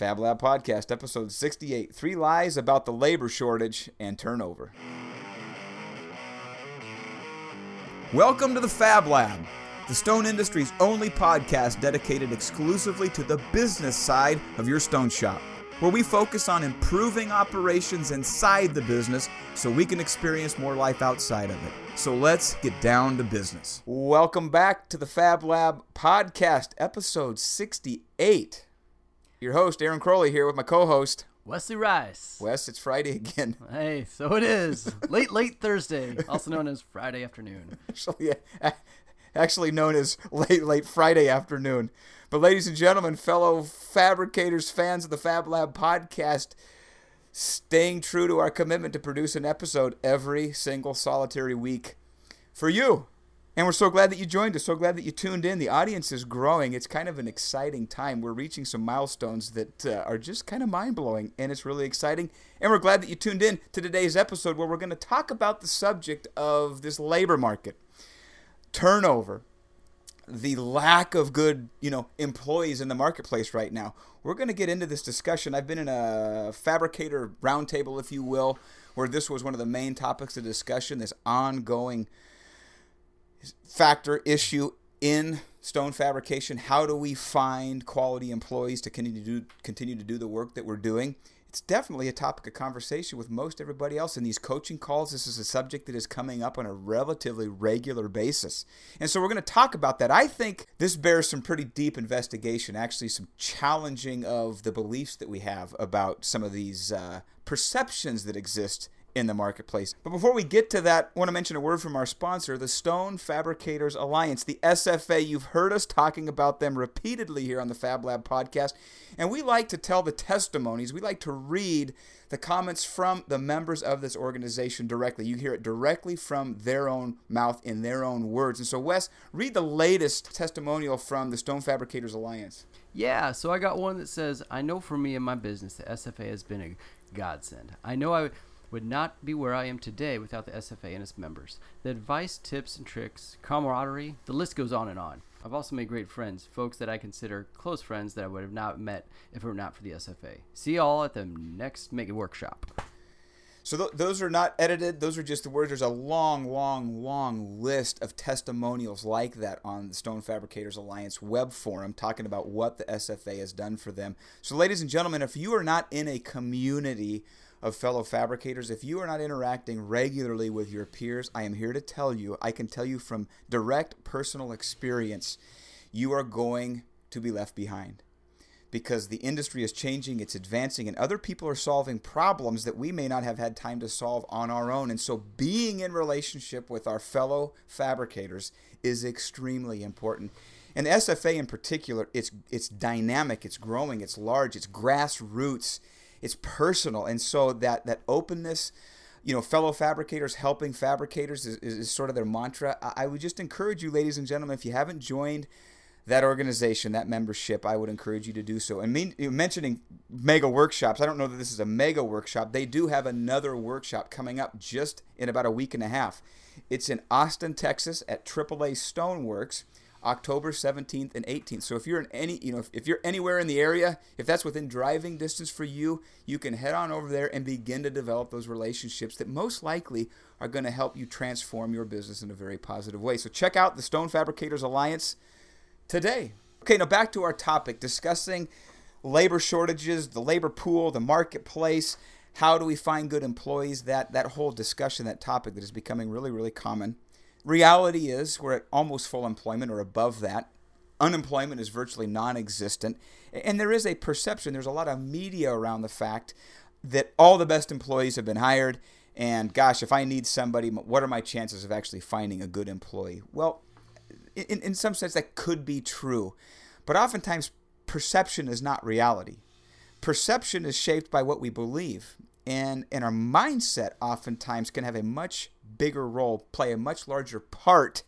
Fab Lab Podcast, episode 68 Three Lies About the Labor Shortage and Turnover. Welcome to the Fab Lab, the stone industry's only podcast dedicated exclusively to the business side of your stone shop, where we focus on improving operations inside the business so we can experience more life outside of it. So let's get down to business. Welcome back to the Fab Lab Podcast, episode 68. Your host, Aaron Crowley, here with my co host, Wesley Rice. Wes. It's Friday again. Hey, so it is. late, late Thursday, also known as Friday afternoon. Actually, yeah, actually known as late, late Friday afternoon. But, ladies and gentlemen, fellow fabricators, fans of the Fab Lab podcast, staying true to our commitment to produce an episode every single solitary week for you. And we're so glad that you joined us. So glad that you tuned in. The audience is growing. It's kind of an exciting time. We're reaching some milestones that uh, are just kind of mind blowing, and it's really exciting. And we're glad that you tuned in to today's episode where we're going to talk about the subject of this labor market turnover, the lack of good, you know, employees in the marketplace right now. We're going to get into this discussion. I've been in a fabricator roundtable, if you will, where this was one of the main topics of discussion. This ongoing factor issue in stone fabrication. How do we find quality employees to continue to do continue to do the work that we're doing? It's definitely a topic of conversation with most everybody else in these coaching calls. This is a subject that is coming up on a relatively regular basis. And so we're going to talk about that. I think this bears some pretty deep investigation, actually, some challenging of the beliefs that we have about some of these uh, perceptions that exist in the marketplace. But before we get to that, I want to mention a word from our sponsor, the Stone Fabricators Alliance, the SFA. You've heard us talking about them repeatedly here on the Fab Lab podcast, and we like to tell the testimonies. We like to read the comments from the members of this organization directly. You hear it directly from their own mouth in their own words. And so, Wes, read the latest testimonial from the Stone Fabricators Alliance. Yeah, so I got one that says, I know for me and my business, the SFA has been a godsend. I know I would not be where I am today without the SFA and its members. The advice, tips, and tricks, camaraderie, the list goes on and on. I've also made great friends, folks that I consider close friends that I would have not met if it were not for the SFA. See you all at the next Mega Workshop. So th- those are not edited. Those are just the words. There's a long, long, long list of testimonials like that on the Stone Fabricators Alliance web forum talking about what the SFA has done for them. So, ladies and gentlemen, if you are not in a community of fellow fabricators. If you are not interacting regularly with your peers, I am here to tell you, I can tell you from direct personal experience, you are going to be left behind. Because the industry is changing, it's advancing, and other people are solving problems that we may not have had time to solve on our own. And so, being in relationship with our fellow fabricators is extremely important. And SFA in particular, it's it's dynamic, it's growing, it's large, it's grassroots it's personal, and so that that openness, you know, fellow fabricators helping fabricators is, is, is sort of their mantra. I, I would just encourage you, ladies and gentlemen, if you haven't joined that organization, that membership, I would encourage you to do so. And mean, mentioning mega workshops, I don't know that this is a mega workshop. They do have another workshop coming up just in about a week and a half. It's in Austin, Texas at AAA Stoneworks. October 17th and 18th. So if you're in any, you know, if, if, you're anywhere in the area, if that's within driving distance for you, you can head on over there and begin to develop those relationships that most likely are going to help you transform your business in a very positive way. So check out the Stone Fabricators Alliance today. Okay, now back to our topic discussing labor shortages, the labor pool, the marketplace. How do we find good employees? That that whole discussion, that topic that is becoming really, really common. Reality is we're at almost full employment or above that. Unemployment is virtually non existent. And there is a perception, there's a lot of media around the fact that all the best employees have been hired. And gosh, if I need somebody, what are my chances of actually finding a good employee? Well, in, in some sense, that could be true. But oftentimes, perception is not reality. Perception is shaped by what we believe. And, and our mindset oftentimes can have a much bigger role, play a much larger part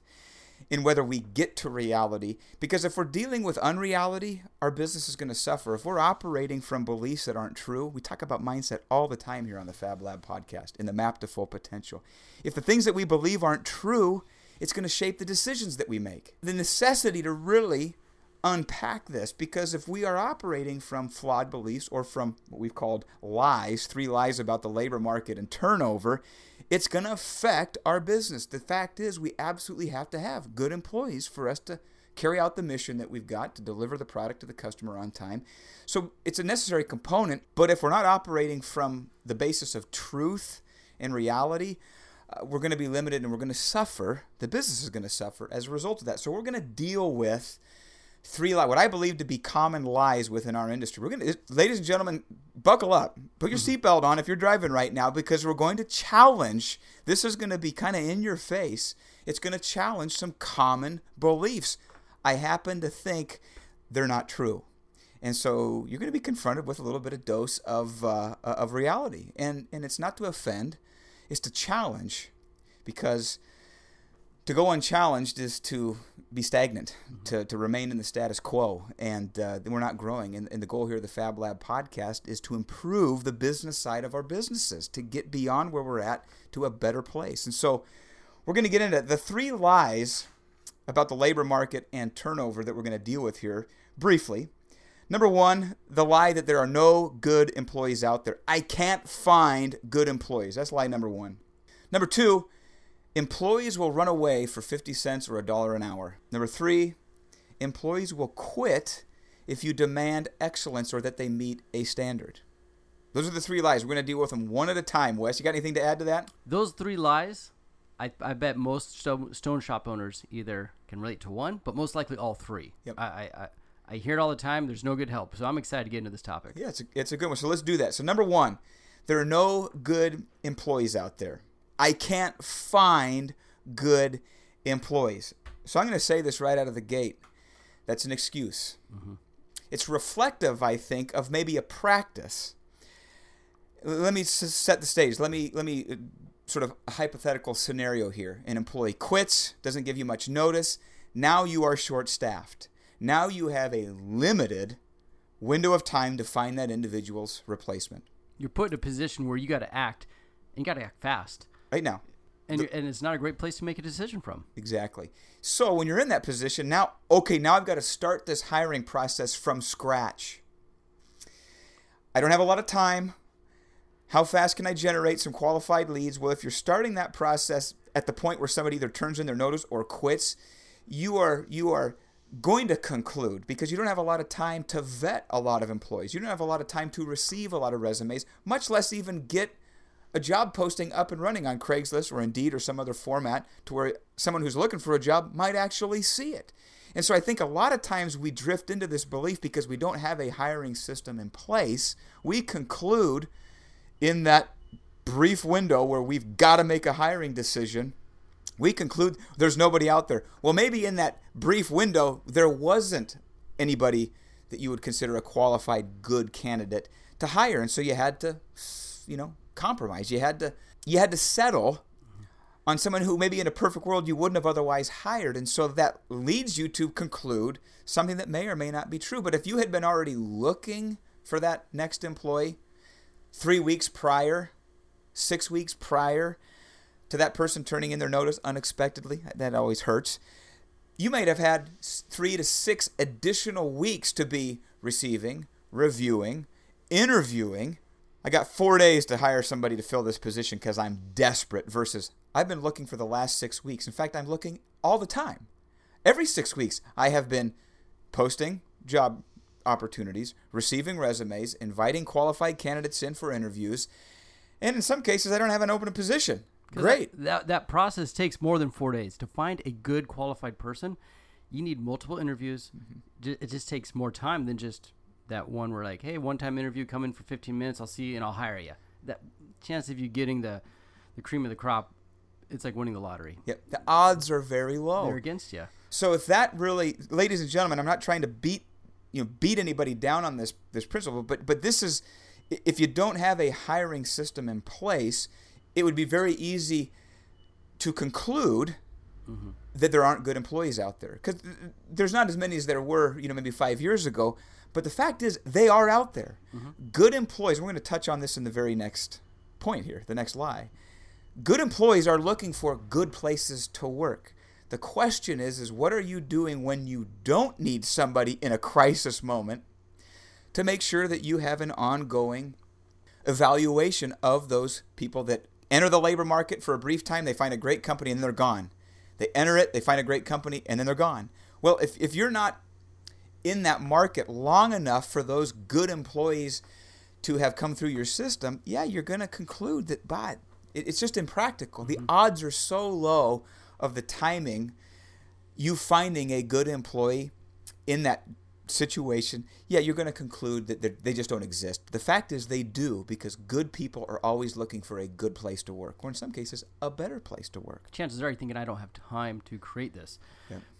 in whether we get to reality. Because if we're dealing with unreality, our business is going to suffer. If we're operating from beliefs that aren't true, we talk about mindset all the time here on the Fab Lab podcast in the Map to Full Potential. If the things that we believe aren't true, it's going to shape the decisions that we make. The necessity to really unpack this because if we are operating from flawed beliefs or from what we've called lies, three lies about the labor market and turnover, it's going to affect our business. The fact is, we absolutely have to have good employees for us to carry out the mission that we've got to deliver the product to the customer on time. So it's a necessary component, but if we're not operating from the basis of truth and reality, uh, we're going to be limited and we're going to suffer. The business is going to suffer as a result of that. So we're going to deal with three what I believe to be common lies within our industry. We're going to, ladies and gentlemen, buckle up, put your mm-hmm. seatbelt on if you're driving right now, because we're going to challenge. This is going to be kind of in your face. It's going to challenge some common beliefs. I happen to think they're not true. And so you're going to be confronted with a little bit of dose of, uh, of reality. And, and it's not to offend, it's to challenge because to go unchallenged is to be stagnant, mm-hmm. to, to remain in the status quo, and uh, we're not growing. And, and, the goal here of the Fab Lab podcast is to improve the business side of our businesses, to get beyond where we're at to a better place. And so we're going to get into the three lies about the labor market and turnover that we're going to deal with here briefly. Number one, the lie that there are no good employees out there. I can't find good employees. That's lie number one. Number two, Employees will run away for 50 cents or a dollar an hour. Number three, employees will quit if you demand excellence or that they meet a standard. Those are the three lies. We're going to deal with them one at a time. Wes, you got anything to add to that? Those three lies, I, I bet most stone shop owners either can relate to one, but most likely all three. Yep. I, I, I hear it all the time. There's no good help. So I'm excited to get into this topic. Yeah, it's a, it's a good one. So let's do that. So, number one, there are no good employees out there. I can't find good employees. So I'm going to say this right out of the gate. That's an excuse. Mm-hmm. It's reflective, I think, of maybe a practice. Let me set the stage. Let me let me uh, sort of a hypothetical scenario here. An employee quits, doesn't give you much notice. Now you are short-staffed. Now you have a limited window of time to find that individual's replacement. You're put in a position where you got to act, and you got to act fast right now. And, the, and it's not a great place to make a decision from. Exactly. So when you're in that position, now, okay, now I've got to start this hiring process from scratch. I don't have a lot of time. How fast can I generate some qualified leads? Well, if you're starting that process at the point where somebody either turns in their notice or quits, you are you are going to conclude because you don't have a lot of time to vet a lot of employees. You don't have a lot of time to receive a lot of resumes, much less even get a job posting up and running on Craigslist or Indeed or some other format to where someone who's looking for a job might actually see it. And so I think a lot of times we drift into this belief because we don't have a hiring system in place. We conclude in that brief window where we've got to make a hiring decision, we conclude there's nobody out there. Well, maybe in that brief window, there wasn't anybody that you would consider a qualified good candidate to hire. And so you had to, you know, compromise. You had to you had to settle on someone who maybe in a perfect world you wouldn't have otherwise hired. And so that leads you to conclude something that may or may not be true. But if you had been already looking for that next employee three weeks prior, six weeks prior to that person turning in their notice unexpectedly, that always hurts. You might have had three to six additional weeks to be receiving, reviewing, interviewing, I got four days to hire somebody to fill this position because I'm desperate versus I've been looking for the last six weeks. In fact, I'm looking all the time. Every six weeks, I have been posting job opportunities, receiving resumes, inviting qualified candidates in for interviews, and in some cases, I don't have an open position. Great. That, that, that process takes more than four days. To find a good qualified person, you need multiple interviews. Mm-hmm. It just takes more time than just that one where like, hey, one time interview, come in for 15 minutes, I'll see you and I'll hire you. That chance of you getting the the cream of the crop, it's like winning the lottery. Yeah, the odds are very low. They're against you. So if that really, ladies and gentlemen, I'm not trying to beat you know beat anybody down on this this principle, but but this is if you don't have a hiring system in place, it would be very easy to conclude mm-hmm. that there aren't good employees out there because there's not as many as there were you know maybe five years ago but the fact is, they are out there. Mm-hmm. Good employees, we're going to touch on this in the very next point here, the next lie. Good employees are looking for good places to work. The question is is what are you doing when you don't need somebody in a crisis moment to make sure that you have an ongoing evaluation of those people that enter the labor market for a brief time, they find a great company and they're gone. They enter it, they find a great company and then they're gone. Well, if if you're not in that market long enough for those good employees to have come through your system, yeah, you're going to conclude that, but it's just impractical. Mm-hmm. The odds are so low of the timing you finding a good employee in that situation, yeah, you're going to conclude that they just don't exist. The fact is, they do because good people are always looking for a good place to work, or in some cases, a better place to work. Chances are you're thinking, I don't have time to create this.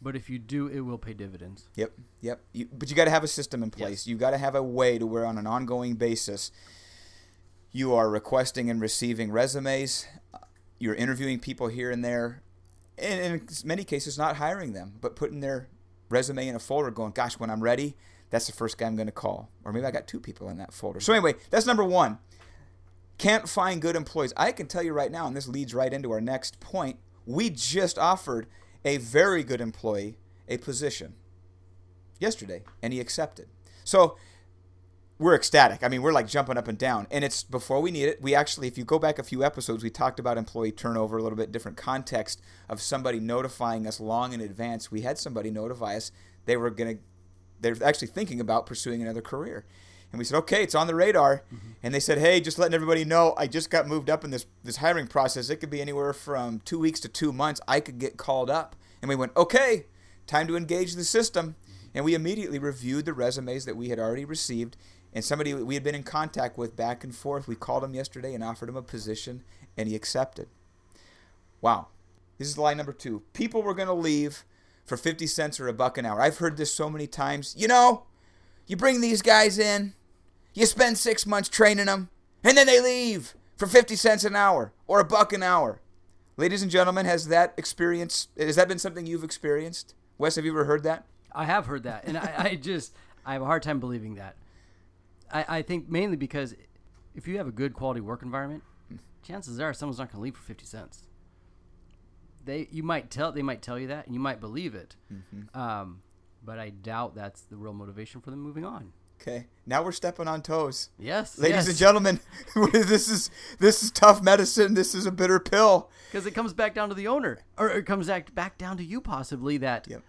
But if you do, it will pay dividends. Yep, yep. You, but you got to have a system in place. Yes. You got to have a way to where, on an ongoing basis, you are requesting and receiving resumes. You're interviewing people here and there, and in many cases, not hiring them, but putting their resume in a folder going, gosh, when I'm ready, that's the first guy I'm going to call. Or maybe I got two people in that folder. So, anyway, that's number one. Can't find good employees. I can tell you right now, and this leads right into our next point. We just offered a very good employee a position yesterday, and he accepted. So, we're ecstatic. I mean, we're like jumping up and down. And it's before we need it. We actually, if you go back a few episodes, we talked about employee turnover, a little bit different context of somebody notifying us long in advance. We had somebody notify us they were going to, they're actually thinking about pursuing another career. And we said, okay, it's on the radar. Mm-hmm. And they said, hey, just letting everybody know, I just got moved up in this, this hiring process. It could be anywhere from two weeks to two months. I could get called up. And we went, okay, time to engage the system. And we immediately reviewed the resumes that we had already received and somebody we had been in contact with back and forth. We called him yesterday and offered him a position, and he accepted. Wow. This is line number two. People were going to leave for 50 cents or a buck an hour. I've heard this so many times. You know, you bring these guys in, you spend six months training them, and then they leave for 50 cents an hour or a buck an hour. Ladies and gentlemen, has that experience, has that been something you've experienced? Wes, have you ever heard that? I have heard that. And I, I just, I have a hard time believing that. I, I think mainly because if you have a good quality work environment, chances are someone's not going to leave for fifty cents. They you might tell they might tell you that and you might believe it, mm-hmm. um, but I doubt that's the real motivation for them moving on. Okay, now we're stepping on toes. Yes, ladies yes. and gentlemen, this is this is tough medicine. This is a bitter pill because it comes back down to the owner, or it comes back back down to you possibly. That yep.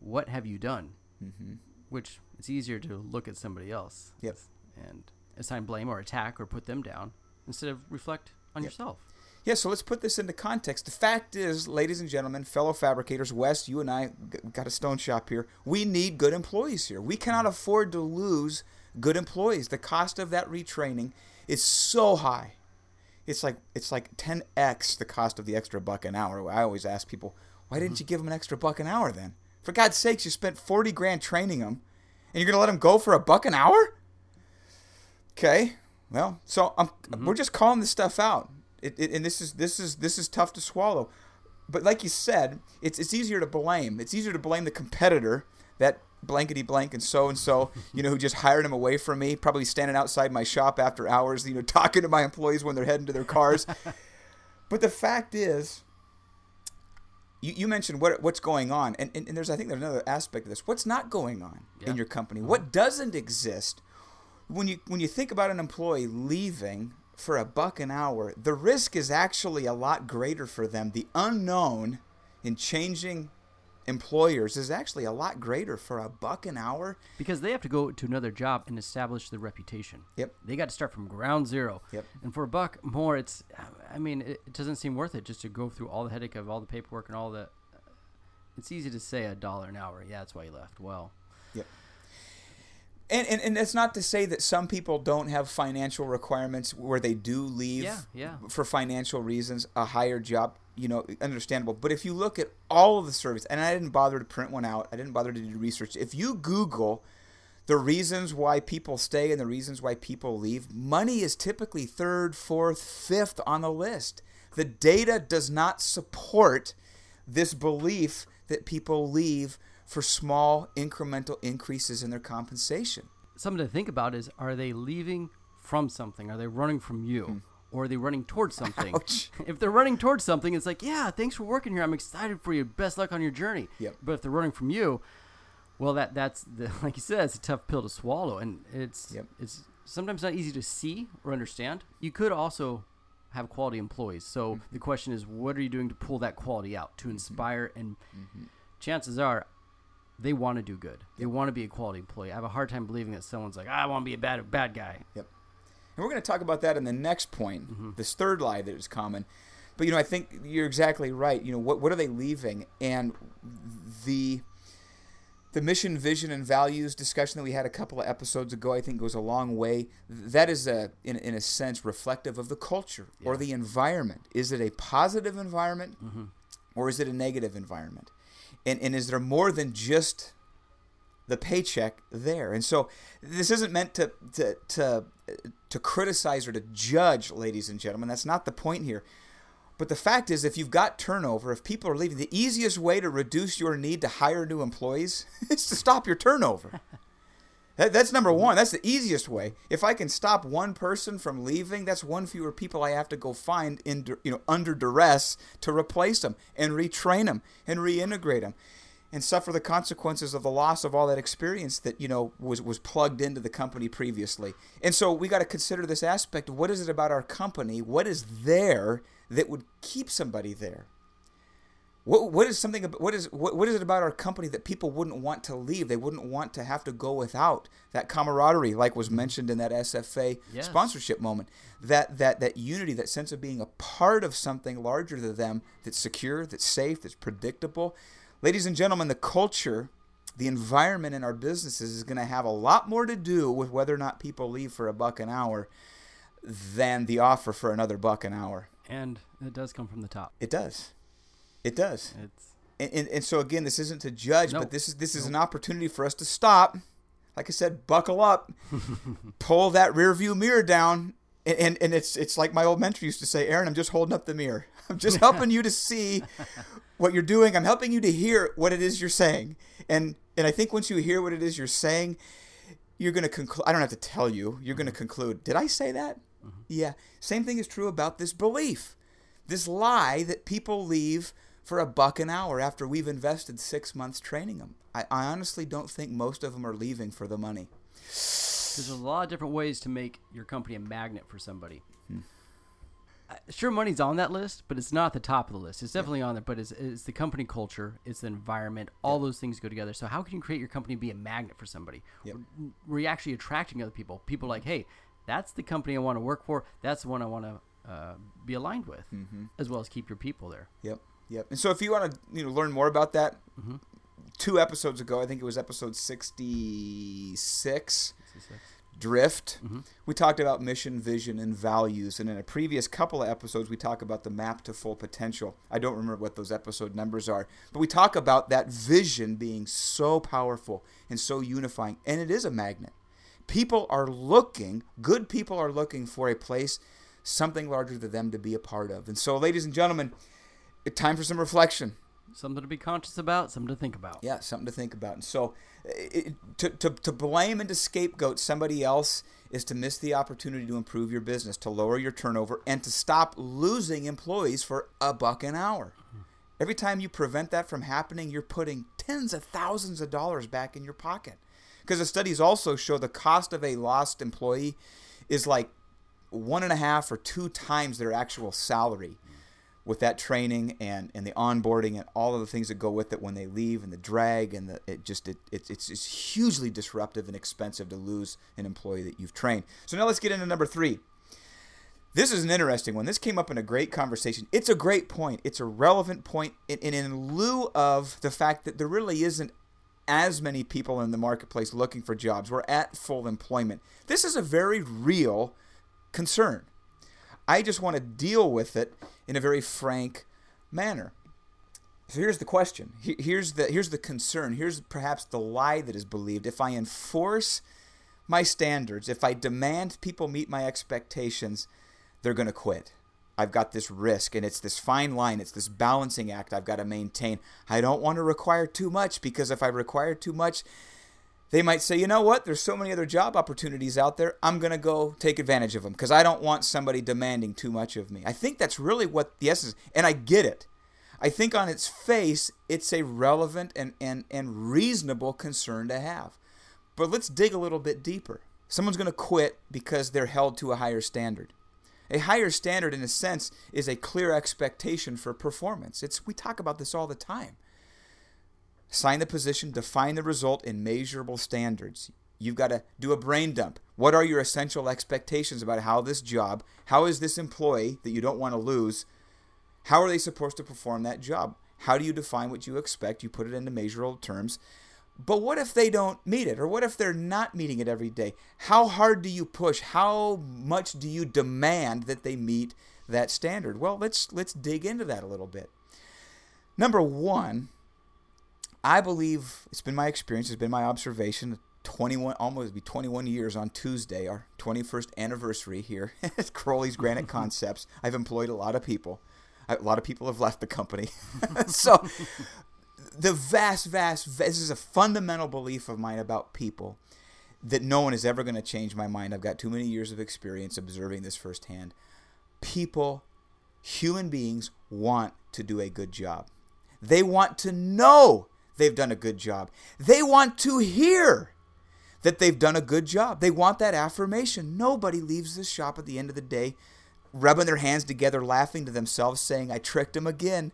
what have you done? Mm-hmm. Which it's easier to look at somebody else. Yep. And assign blame or attack or put them down instead of reflect on yep. yourself. Yeah, so let's put this into context. The fact is, ladies and gentlemen, fellow fabricators, Wes, you and I got a stone shop here. We need good employees here. We cannot afford to lose good employees. The cost of that retraining is so high. It's like it's like 10x the cost of the extra buck an hour. I always ask people, why didn't mm-hmm. you give them an extra buck an hour then? For God's sakes, you spent 40 grand training them and you're gonna let him go for a buck an hour? Okay, well, so mm-hmm. we're just calling this stuff out, it, it, and this is this is this is tough to swallow. But like you said, it's it's easier to blame. It's easier to blame the competitor that blankety blank and so and so, you know, who just hired him away from me, probably standing outside my shop after hours, you know, talking to my employees when they're heading to their cars. but the fact is, you, you mentioned what what's going on, and, and, and, there's I think there's another aspect of this. What's not going on yeah. in your company? Mm-hmm. What doesn't exist? When you when you think about an employee leaving for a buck an hour, the risk is actually a lot greater for them. The unknown in changing employers is actually a lot greater for a buck an hour because they have to go to another job and establish their reputation. Yep. They got to start from ground zero. Yep. And for a buck more, it's I mean it, doesn't seem worth it just to go through all the headache of all the paperwork and all the. It's easy to say a dollar an hour. Yeah, that's why you left. Well. Yep. And, and, and it's not to say that some people don't have financial requirements where they do leave yeah, yeah. for financial reasons a higher job you know understandable but if you look at all of the surveys and i didn't bother to print one out i didn't bother to do research if you google the reasons why people stay and the reasons why people leave money is typically third fourth fifth on the list the data does not support this belief that people leave for small incremental increases in their compensation. Something to think about is are they leaving from something? Are they running from you? Mm. Or are they running towards something? Ouch. If they're running towards something, it's like, yeah, thanks for working here. I'm excited for you. Best luck on your journey. Yep. But if they're running from you, well, that that's the, like you said, it's a tough pill to swallow, and it's Yep. it's sometimes not easy to see or understand. You could also have quality employees. So Mm-hmm. the question is, what are you doing to pull that quality out to inspire? And Mm-hmm. chances are, they want to do good. They want to be a quality employee. I have a hard time believing that someone's like, I want to be a bad bad guy. Yep. And we're going to talk about that in the next point, Mm-hmm. this third lie that is common. But you know, I think you're exactly right. You know, what what are they leaving? And the the mission, vision, and values discussion that we had a couple of episodes ago, I think goes a long way. That is a in, in a sense reflective of the culture or the environment. Is it a positive environment or is it a negative environment? And and is there more than just the paycheck there. And so this isn't meant to to to to criticize or to judge, ladies and gentlemen. That's not the point here. But the fact is, if you've got turnover, if people are leaving, the easiest way to reduce your need to hire new employees is to stop your turnover. That, that's number one. That's the easiest way. If I can stop one person from leaving, that's one fewer people I have to go find in you know under duress to replace them and retrain them and reintegrate them and suffer the consequences of the loss of all that experience that you know was was plugged into the company previously. And so we got to consider this aspect what is it about our company? What is there that would keep somebody there? What what is something what is what, what is it about our company that people wouldn't want to leave? They wouldn't want to have to go without that camaraderie, like was mentioned in that SFA Yes. sponsorship moment. That that that unity, that sense of being a part of something larger than them, that's secure, that's safe, that's predictable. Ladies and gentlemen, the culture, the environment in our businesses is going to have a lot more to do with whether or not people leave for a buck an hour than the offer for another buck an hour. And it does come from the top. It does. It does. It's And, and, and so again, this isn't to judge, No. but this is this is an opportunity for us to stop. Like I said, buckle up, pull that rear view mirror down, and, and and it's it's like my old mentor used to say, Aaron, I'm just holding up the mirror. I'm just helping you to see what you're doing. I'm helping you to hear what it is you're saying. And and I think once you hear what it is you're saying, you're going to conclude. I don't have to tell you. You're going to conclude. Did I say that? Yeah. Same thing is true about this belief, this lie that people leave for a buck an hour after we've invested six months training them. I, I honestly don't think most of them are leaving for the money. There's a lot of different ways to make your company a magnet for somebody. Hmm. Sure, money's on that list, but it's not the top of the list. It's definitely on there, but it's, it's the company culture, it's the environment, all those things go together. So, how can you create your company be a magnet for somebody? Where you're actually attracting other people. People like, hey, that's the company I want to work for. That's the one I want to uh, be aligned with, Mm-hmm. as well as keep your people there. Yep, yep. And so if you want to you know learn more about that, two episodes ago, I think it was episode sixty-six, Drift. Mm-hmm. We talked about mission, vision, and values, and in a previous couple of episodes, we talk about the map to full potential. I don't remember what those episode numbers are, but we talk about that vision being so powerful and so unifying, and it is a magnet. People are looking, good people are looking for a place, something larger than them to be a part of. And so, ladies and gentlemen, time for some reflection. Something to be conscious about, something to think about. Yeah, something to think about. And so, it, to, to, to blame and to scapegoat somebody else is to miss the opportunity to improve your business, to lower your turnover, and to stop losing employees for a buck an hour. Every time you prevent that from happening, you're putting tens of thousands of dollars back in your pocket. Because the studies also show the cost of a lost employee is like one and a half or two times their actual salary with that training and, and the onboarding and all of the things that go with it when they leave and the drag and the it just it, it it's, it's hugely disruptive and expensive to lose an employee that you've trained. So now let's get into number three. This is an interesting one. This came up in a great conversation. It's a great point. It's a relevant point. And and in lieu of the fact that there really isn't as many people in the marketplace looking for jobs, we're at full employment. This is a very real concern. I just want to deal with it in a very frank manner. So here's the question. Here's the here's the concern. Here's perhaps the lie that is believed. If I enforce my standards, if I demand people meet my expectations, they're going to quit. I've got this risk and it's this fine line, it's this balancing act I've got to maintain. I don't want to require too much because if I require too much, they might say, you know what? There's so many other job opportunities out there. I'm going to go take advantage of them because I don't want somebody demanding too much of me. I think that's really what the essence, and I get it. I think on its face, it's a relevant and, and, and reasonable concern to have. But let's dig a little bit deeper. Someone's going to quit because they're held to a higher standard. A higher standard, in a sense, is a clear expectation for performance. It's we talk about this all the time. Sign the position, define the result in measurable standards. You've got to do a brain dump. What are your essential expectations about how this job, how is this employee that you don't want to lose, how are they supposed to perform that job? How do you define what you expect? You put it into measurable terms. But what if they don't meet it? Or what if they're not meeting it every day? How hard do you push? How much do you demand that they meet that standard? Well, let's let's dig into that a little bit. Number 1, I believe it's been my experience, it's been my observation 21 almost be 21 years on Tuesday, our 21st anniversary here at Crowley's Granite Concepts. I've employed a lot of people. A lot of people have left the company. so the vast, vast, this is a fundamental belief of mine about people that no one is ever going to change my mind. I've got too many years of experience observing this firsthand. People, human beings, want to do a good job. They want to know they've done a good job. They want to hear that they've done a good job. They want that affirmation. Nobody leaves the shop at the end of the day rubbing their hands together, laughing to themselves, saying, I tricked them again.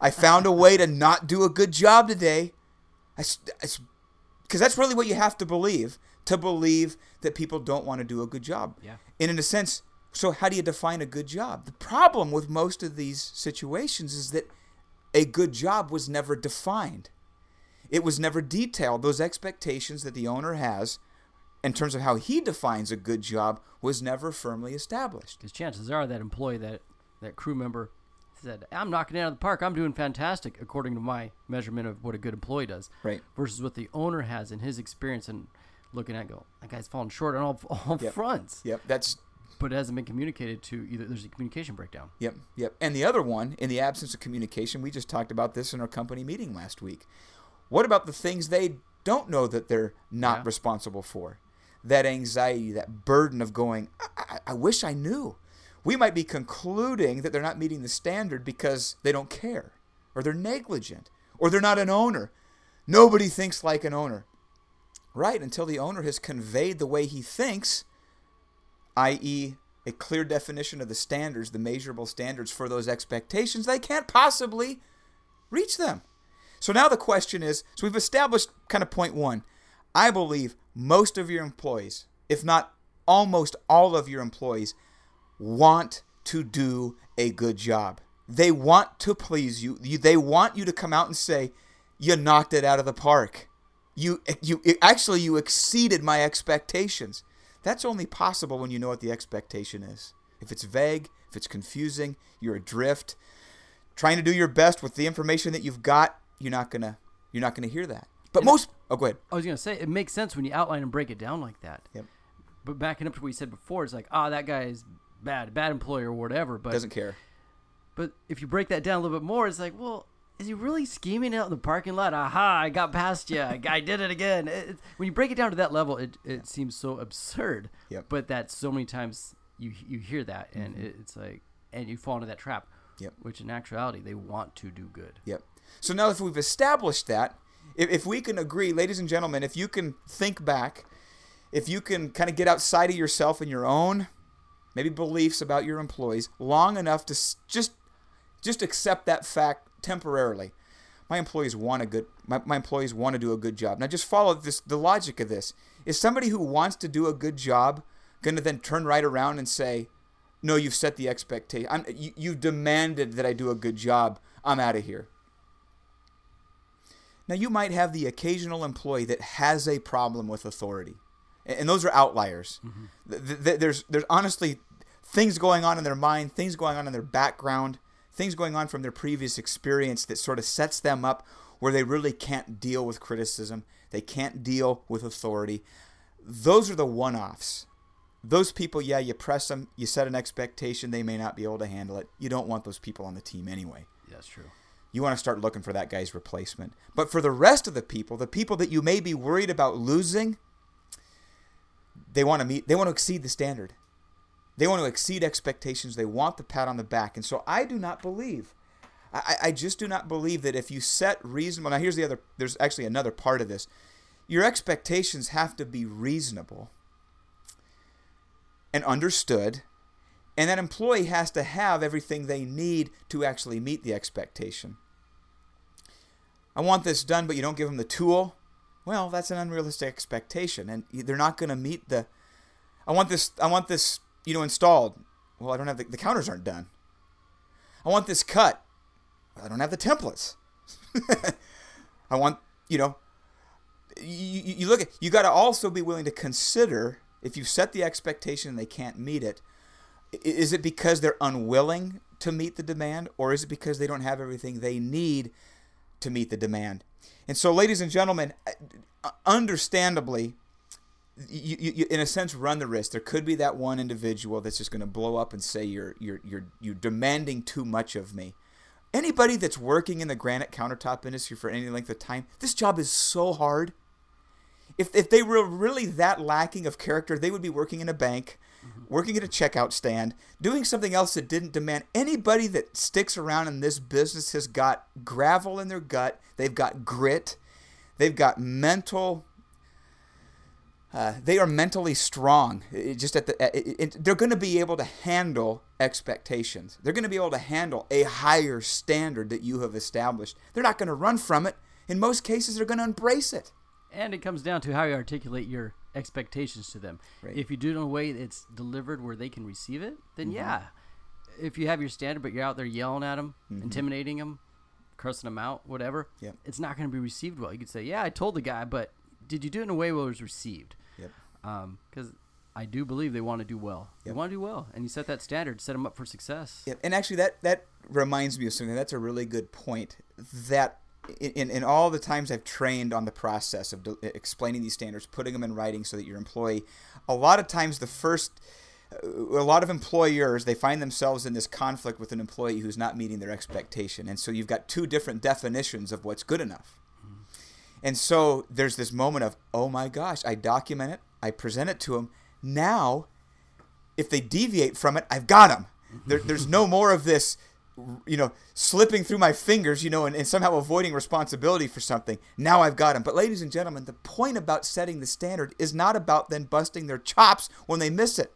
I found a way to not do a good job today. Because that's really what you have to believe to believe that people don't want to do a good job. Yeah. And in a sense, so how do you define a good job? The problem with most of these situations is that a good job was never defined. It was never detailed. Those expectations that the owner has in terms of how he defines a good job was never firmly established. Because chances are that employee, that that crew member, said, "I'm knocking it out of the park. I'm doing fantastic according to my measurement of what a good employee does." Right. Versus what the owner has in his experience and looking at, go, that guy's falling short on all, all Yep. fronts. Yep, that's But it hasn't been communicated to either. There's a communication breakdown. Yep, yep. And the other one, in the absence of communication, we just talked about this in our company meeting last week. What about the things they don't know that they're not Yeah. responsible for? That anxiety, that burden of going, I, I, I wish I knew. We might be concluding that they're not meeting the standard because they don't care, or they're negligent, or they're not an owner. Nobody thinks like an owner. Right, until the owner has conveyed the way he thinks, i.e., a clear definition of the standards, the measurable standards for those expectations, they can't possibly reach them. So now the question is so we've established kind of point one. I believe most of your employees, if not almost all of your employees, want to do a good job. They want to please you. They want you to come out and say, "You knocked it out of the park." You you actually you exceeded my expectations. That's only possible when you know what the expectation is. If it's vague, if it's confusing, you're adrift, trying to do your best with the information that you've got, you're not gonna you're not gonna hear that. But And- most oh go ahead. I was gonna say it makes sense when you outline and break it down like that. Yep. But backing up to what you said before, it's like, ah, that guy is bad, bad employer or whatever. But Doesn't care. But if you break that down a little bit more, it's like, well, is he really scheming out in the parking lot? Aha, I got past you. I did it again. It, when you break it down to that level, it, it seems so absurd. Yep. But that so many times you you hear that, and it, it's like, and you fall into that trap. Yep. Which in actuality, they want to do good. Yep. So now, if we've established that, if, if we can agree, ladies and gentlemen, if you can think back, if you can kind of get outside of yourself and your own maybe beliefs about your employees long enough to just just accept that fact temporarily. My employees want a good my, my employees want to do a good job. Now just follow this the logic of this. Is somebody who wants to do a good job going to then turn right around and say, "No, you've set the expectation. I'm, you you demanded that I do a good job. I'm out of here." Now you might have the occasional employee that has a problem with authority, and those are outliers. Mm-hmm. Th- There's there's honestly things going on in their mind, things going on in their background, things going on from their previous experience that sort of sets them up where they really can't deal with criticism, they can't deal with authority. Those are the one-offs. Those people, yeah, you press them, you set an expectation, they may not be able to handle it. You don't want those people on the team anyway. That's true. You want to start looking for that guy's replacement. But for the rest of the people, the people that you may be worried about losing, they want to meet they want to exceed the standard. They want to exceed expectations. They want the pat on the back. And so I do not believe I, I just do not believe that if you set reasonable now here's the other there's actually another part of this. Your expectations have to be reasonable and understood and that employee has to have everything they need to actually meet the expectation. I want this done, but you don't give them the tool. Well, that's an unrealistic expectation, and they're not going to meet the. I want this. I want this. You know, installed. Well, I don't have the, the counters aren't done. I want this cut. Well, I don't have the templates. I want you know. You, you look at you got to also be willing to consider if you've set the expectation and they can't meet it. Is it because they're unwilling to meet the demand, or is it because they don't have everything they need to meet the demand. And so, ladies and gentlemen, uh, understandably, you, you, in a sense run the risk. There could be that one individual that's just going to blow up and say you're you're you're you're demanding too much of me. Anybody that's working in the granite countertop industry for any length of time, this job is so hard. If if they were really that lacking of character, they would be working in a bank working at a checkout stand, doing something else that didn't demand anybody that sticks around in this business has got gravel in their gut. They've got grit. They've got mental. Uh, they are mentally strong. It just at the, it, it, they're going to be able to handle expectations. They're going to be able to handle a higher standard that you have established. They're not going to run from it. In most cases, they're going to embrace it. And it comes down to how you articulate your expectations to them. Right. If you do it in a way that's delivered where they can receive it, then mm-hmm. yeah. If you have your standard, but you're out there yelling at them, mm-hmm. intimidating them, cursing them out, whatever, yep. it's not going to be received well. You could say, "Yeah, I told the guy, but did you do it in a way where it was received?" Yep. Because um, I do believe they want to do well. Yep. They want to do well, and you set that standard, set them up for success. Yep. And actually, that that reminds me of something. That's a really good point. That in, in all the times I've trained on the process of de- explaining these standards, putting them in writing so that your employee, a lot of times the first, uh, a lot of employers, they find themselves in this conflict with an employee who's not meeting their expectation. And so you've got two different definitions of what's good enough. Mm-hmm. And so there's this moment of, oh my gosh, I document it, I present it to them. Now, if they deviate from it, I've got them. There, there's no more of this you know, slipping through my fingers, you know, and, and somehow avoiding responsibility for something. Now I've got them. But, ladies and gentlemen, the point about setting the standard is not about then busting their chops when they miss it.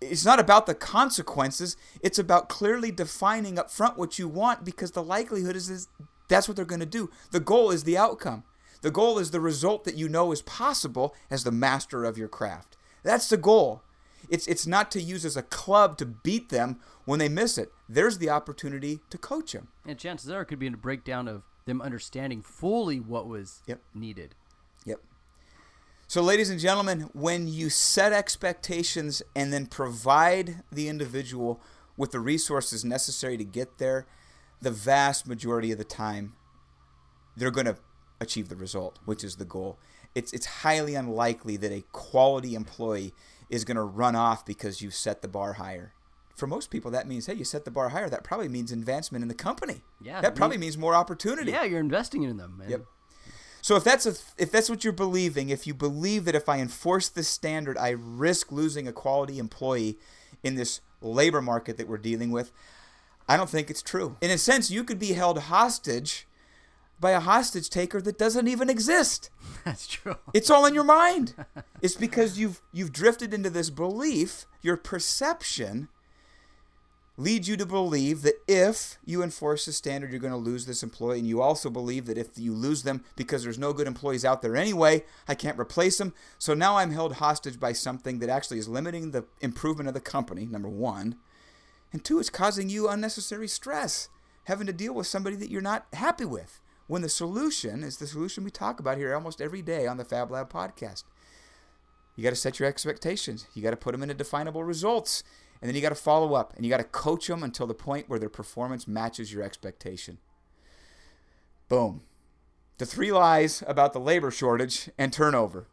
It's not about the consequences. It's about clearly defining up front what you want because the likelihood is, is that's what they're going to do. The goal is the outcome. The goal is the result that you know is possible as the master of your craft. That's the goal. It's it's not to use as a club to beat them when they miss it. There's the opportunity to coach them. And chances are it could be in a breakdown of them understanding fully what was yep. needed. Yep. So, ladies and gentlemen, when you set expectations and then provide the individual with the resources necessary to get there, the vast majority of the time, they're going to achieve the result, which is the goal. It's, it's highly unlikely that a quality employee is going to run off because you set the bar higher. For most people, that means, hey, you set the bar higher. That probably means advancement in the company. Yeah, that probably means, means more opportunity. Yeah, you're investing in them. Man. Yep. So if that's a if that's what you're believing, if you believe that if I enforce this standard, I risk losing a quality employee in this labor market that we're dealing with, I don't think it's true. In a sense, you could be held hostage by a hostage taker that doesn't even exist. That's true. It's all in your mind. it's because you've you've drifted into this belief, your perception leads you to believe that if you enforce a standard, you're going to lose this employee. And you also believe that if you lose them because there's no good employees out there anyway, I can't replace them. So now I'm held hostage by something that actually is limiting the improvement of the company, number one. And two, it's causing you unnecessary stress, having to deal with somebody that you're not happy with when the solution is the solution we talk about here almost every day on the Fab Lab podcast. You got to set your expectations. You got to put them into definable results. And then you got to follow up and you got to coach them until the point where their performance matches your expectation. Boom. The three lies about the labor shortage and turnover.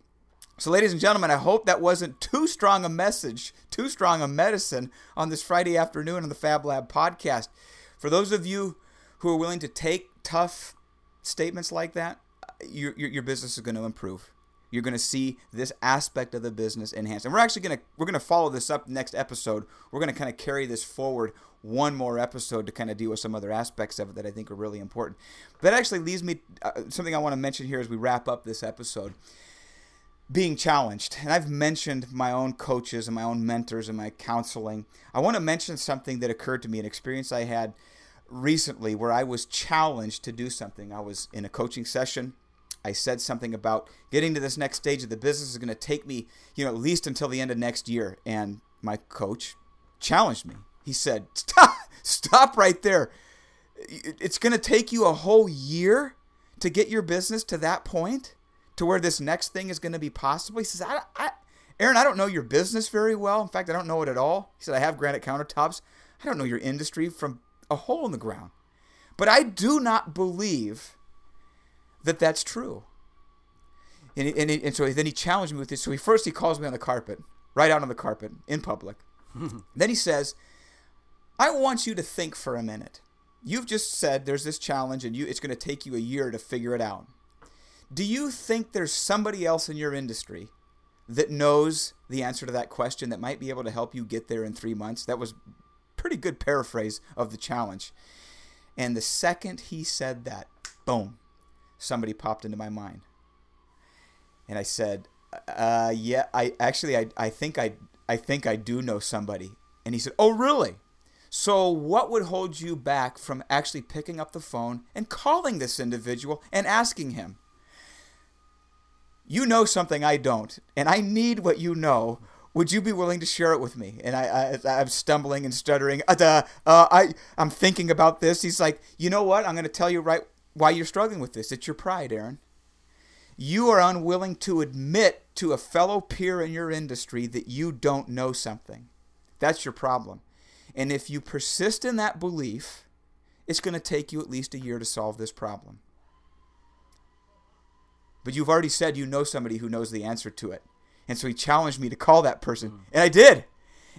So, ladies and gentlemen, I hope that wasn't too strong a message, too strong a medicine on this Friday afternoon on the Fab Lab podcast. For those of you who are willing to take tough statements like that, your, your, your business is going to improve. You're going to see this aspect of the business enhanced. And we're actually going to we're going to follow this up next episode. We're going to kind of carry this forward one more episode to kind of deal with some other aspects of it that I think are really important. That actually leads me uh, something I want to mention here as we wrap up this episode. Being challenged. And I've mentioned my own coaches and my own mentors and my counseling. I want to mention something that occurred to me, an experience I had recently where I was challenged to do something. I was in a coaching session I said something about getting to this next stage of the business is going to take me, you know, at least until the end of next year. And my coach challenged me. He said, "Stop, stop right there. It's going to take you a whole year to get your business to that point, to where this next thing is going to be possible." He says, "I, I, Aaron, I don't know your business very well. In fact, I don't know it at all." He said, "I have granite countertops. I don't know your industry from a hole in the ground, but I do not believe." That that's true. And, and, and so then he challenged me with this. So he first he calls me on the carpet, right out on the carpet in public. then he says, "I want you to think for a minute. You've just said there's this challenge, and you it's going to take you a year to figure it out. Do you think there's somebody else in your industry that knows the answer to that question that might be able to help you get there in three months?" That was pretty good paraphrase of the challenge. And the second he said that, boom, somebody popped into my mind. And I said, uh, yeah, I actually, I, I think I, I think I do know somebody. And he said, oh, really? So what would hold you back from actually picking up the phone and calling this individual and asking him? You know something I don't, and I need what you know. Would you be willing to share it with me? And I, I am stumbling and stuttering. Uh, uh, I, I'm thinking about this. He's like, you know what? I'm going to tell you right why you're struggling with this. It's your pride, Aaron. You are unwilling to admit to a fellow peer in your industry that you don't know something. That's your problem. And if you persist in that belief, it's going to take you at least a year to solve this problem. But you've already said you know somebody who knows the answer to it. And so he challenged me to call that person. Mm. And I did.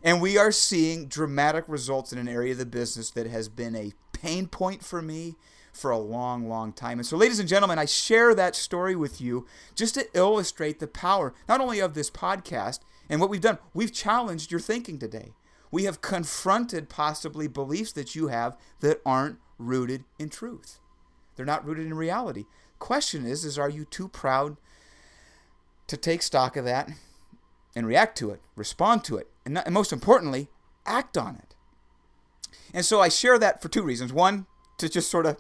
And we are seeing dramatic results in an area of the business that has been a pain point for me for a long, long time. And so, ladies and gentlemen, I share that story with you just to illustrate the power, not only of this podcast and what we've done, we've challenged your thinking today. We have confronted possibly beliefs that you have that aren't rooted in truth. They're not rooted in reality. Question is, is are you too proud to take stock of that and react to it, respond to it, and, not, and most importantly, act on it? And so I share that for two reasons. One, to just sort of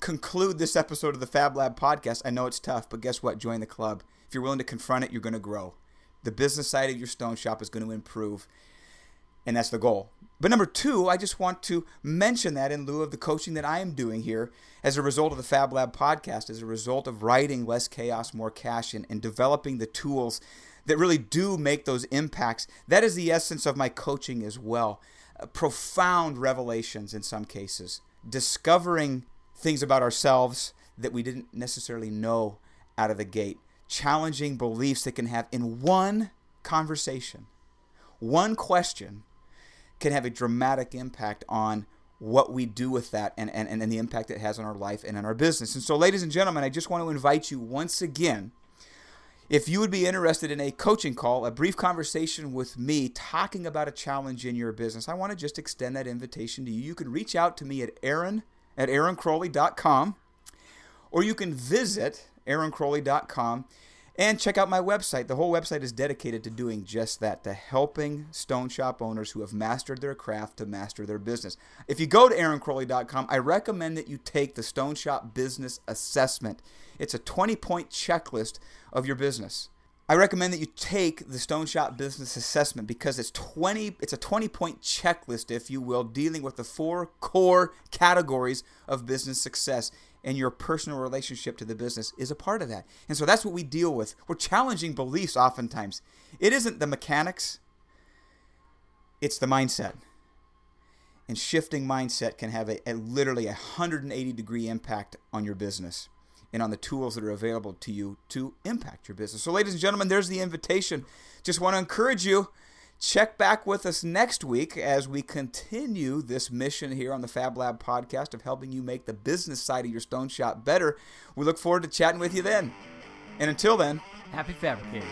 conclude this episode of the Fab Lab podcast. I know it's tough, but guess what? Join the club. If you're willing to confront it, you're going to grow. The business side of your stone shop is going to improve, and that's the goal. But number two, I just want to mention that in lieu of the coaching that I am doing here as a result of the Fab Lab podcast, as a result of writing Less Chaos, More Cash, and, and developing the tools that really do make those impacts. That is the essence of my coaching as well. Uh, profound revelations in some cases, discovering things about ourselves that we didn't necessarily know out of the gate, challenging beliefs that can have in one conversation, one question can have a dramatic impact on what we do with that and, and, and the impact it has on our life and on our business. And so, ladies and gentlemen, I just want to invite you once again. If you would be interested in a coaching call, a brief conversation with me talking about a challenge in your business, I want to just extend that invitation to you. You can reach out to me at Aaron at aaroncrowley.com, or you can visit aaroncrowley.com and check out my website. The whole website is dedicated to doing just that, to helping stone shop owners who have mastered their craft to master their business. If you go to aaroncrowley.com, I recommend that you take the Stone Shop Business Assessment. It's a 20 point checklist of your business. I recommend that you take the Stone Shop Business Assessment because it's 20 it's a 20 point checklist if you will dealing with the four core categories of business success and your personal relationship to the business is a part of that. And so that's what we deal with. We're challenging beliefs oftentimes. It isn't the mechanics, it's the mindset. And shifting mindset can have a, a literally a 180 degree impact on your business and on the tools that are available to you to impact your business. So, ladies and gentlemen, there's the invitation. Just want to encourage you Check back with us next week as we continue this mission here on the Fab Lab podcast of helping you make the business side of your stone shop better. We look forward to chatting with you then. And until then, Happy fabricating.